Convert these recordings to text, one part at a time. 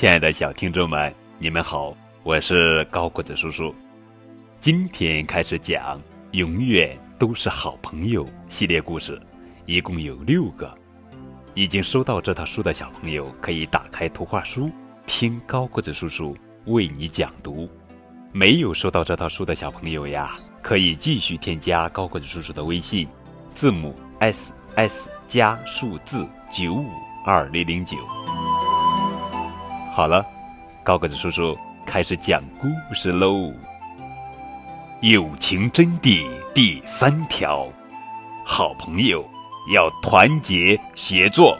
亲爱的小听众们，你们好，我是高个子叔叔。今天开始讲《永远都是好朋友》系列故事，一共有六个。已经收到这套书的小朋友，可以打开图画书，听高个子叔叔为你讲读。没有收到这套书的小朋友呀，可以继续添加高个子叔叔的微信，字母 S S 加数字九五二零零九。好了，高个子叔叔开始讲故事喽。友情真谛第三条：好朋友要团结协作。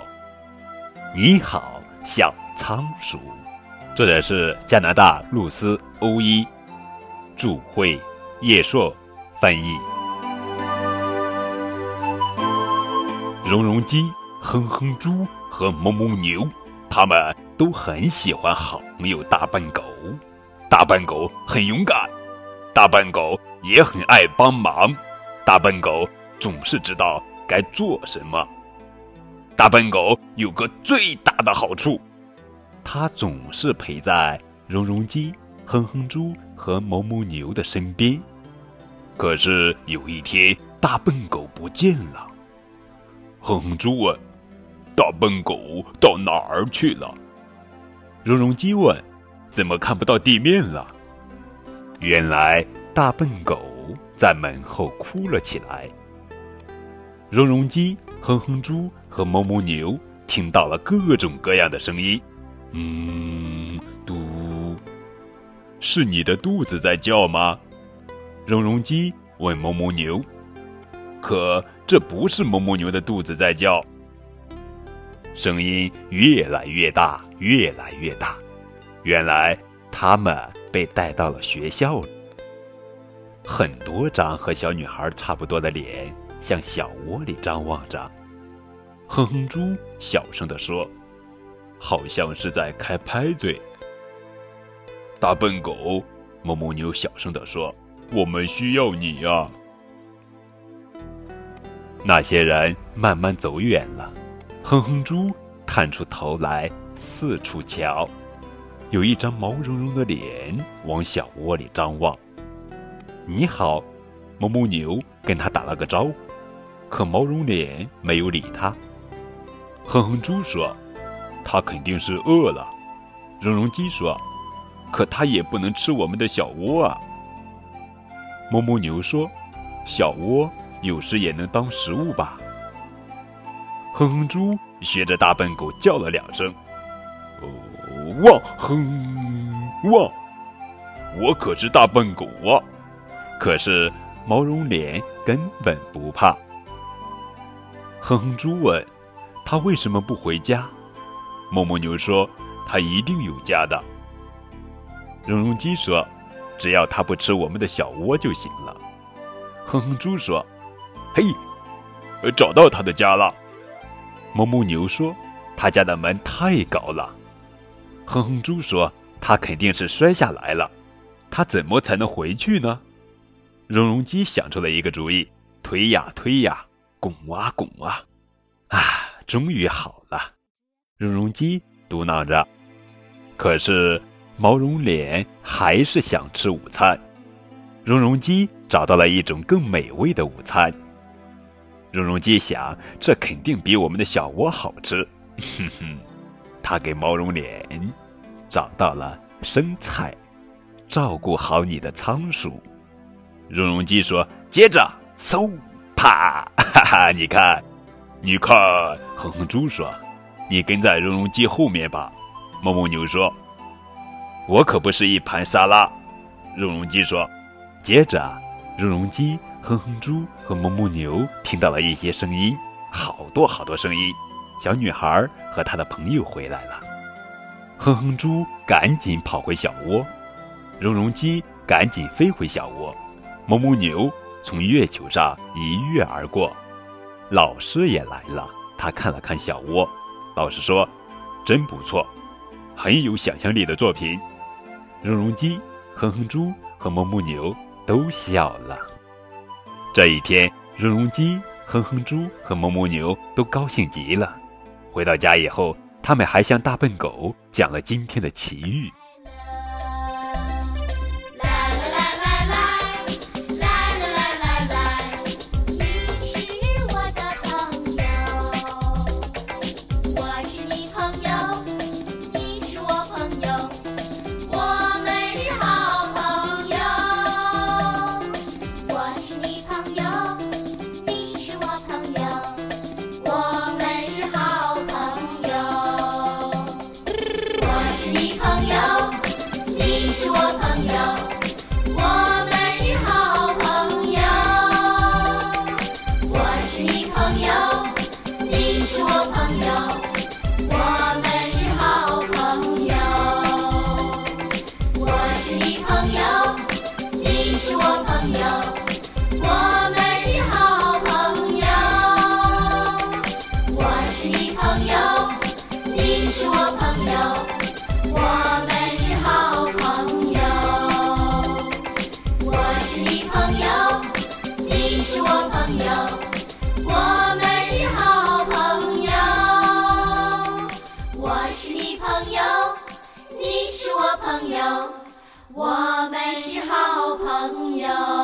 你好，小仓鼠。作者是加拿大露丝·欧伊。祝会叶硕翻译。蓉蓉鸡、哼哼猪和哞哞牛，他们都很喜欢好朋友大笨狗。大笨狗很勇敢，大笨狗也很爱帮忙。大笨狗总是知道该做什么。大笨狗有个最大的好处，它总是陪在蓉蓉鸡、哼哼猪。和哞哞牛的身边，可是有一天，大笨狗不见了。哼哼猪问：“大笨狗到哪儿去了？”绒绒鸡问：“怎么看不到地面了？”原来，大笨狗在门后哭了起来。绒绒鸡、哼哼猪和哞哞牛听到了各种各样的声音，嗯，嘟。是你的肚子在叫吗？绒绒鸡问哞哞牛。可这不是哞哞牛的肚子在叫。声音越来越大，越来越大。原来他们被带到了学校。很多张和小女孩差不多的脸向小窝里张望着。哼哼猪小声地说：“好像是在开拍嘴。”大笨狗，哞哞牛小声地说：“我们需要你呀。”那些人慢慢走远了，哼哼猪探出头来四处瞧，有一张毛茸茸的脸往小窝里张望。“你好！”哞哞牛跟他打了个招呼，可毛茸脸没有理他。哼哼猪说：“他肯定是饿了。”蓉蓉鸡说。可它也不能吃我们的小窝啊！哞哞牛说：“小窝有时也能当食物吧？”哼哼猪学着大笨狗叫了两声：“哦，汪哼汪！”我可是大笨狗啊！可是毛绒脸根本不怕。哼哼猪问：“他为什么不回家？”哞哞牛说：“他一定有家的。”绒绒鸡说：“只要它不吃我们的小窝就行了。”哼哼猪说：“嘿，找到他的家了。”哞哞牛说：“他家的门太高了。”哼哼猪说：“他肯定是摔下来了，他怎么才能回去呢？”绒绒鸡想出了一个主意，推呀推呀，拱啊拱啊，啊，终于好了。绒绒鸡嘟囔着：“可是。”毛绒脸还是想吃午餐，绒绒鸡找到了一种更美味的午餐。蓉蓉鸡想，这肯定比我们的小窝好吃。哼哼，它给毛绒脸找到了生菜，照顾好你的仓鼠。蓉蓉鸡说：“接着，嗖，啪，哈哈，你看，你看。”哼哼猪说：“你跟在蓉蓉鸡后面吧。”哞哞牛说。我可不是一盘沙拉，蓉蓉鸡说。接着，蓉蓉鸡、哼哼猪和哞哞牛听到了一些声音，好多好多声音。小女孩和她的朋友回来了。哼哼猪赶紧跑回小窝，蓉蓉鸡赶紧飞回小窝，哞哞牛从月球上一跃而过。老师也来了，他看了看小窝，老师说：“真不错，很有想象力的作品。”蓉蓉鸡、哼哼猪和哞哞牛都笑了。这一天，绒绒鸡、哼哼猪和哞哞牛都高兴极了。回到家以后，他们还向大笨狗讲了今天的奇遇。来来来来来来来来来，你是我的朋友，我是你朋友。是你朋友，你是我朋友，我们是好朋友。我是你朋友，你是我朋友，我们是好朋友。我是你朋友，你是我朋友，我们是好朋友。我是你朋友。朋友我们是好朋友。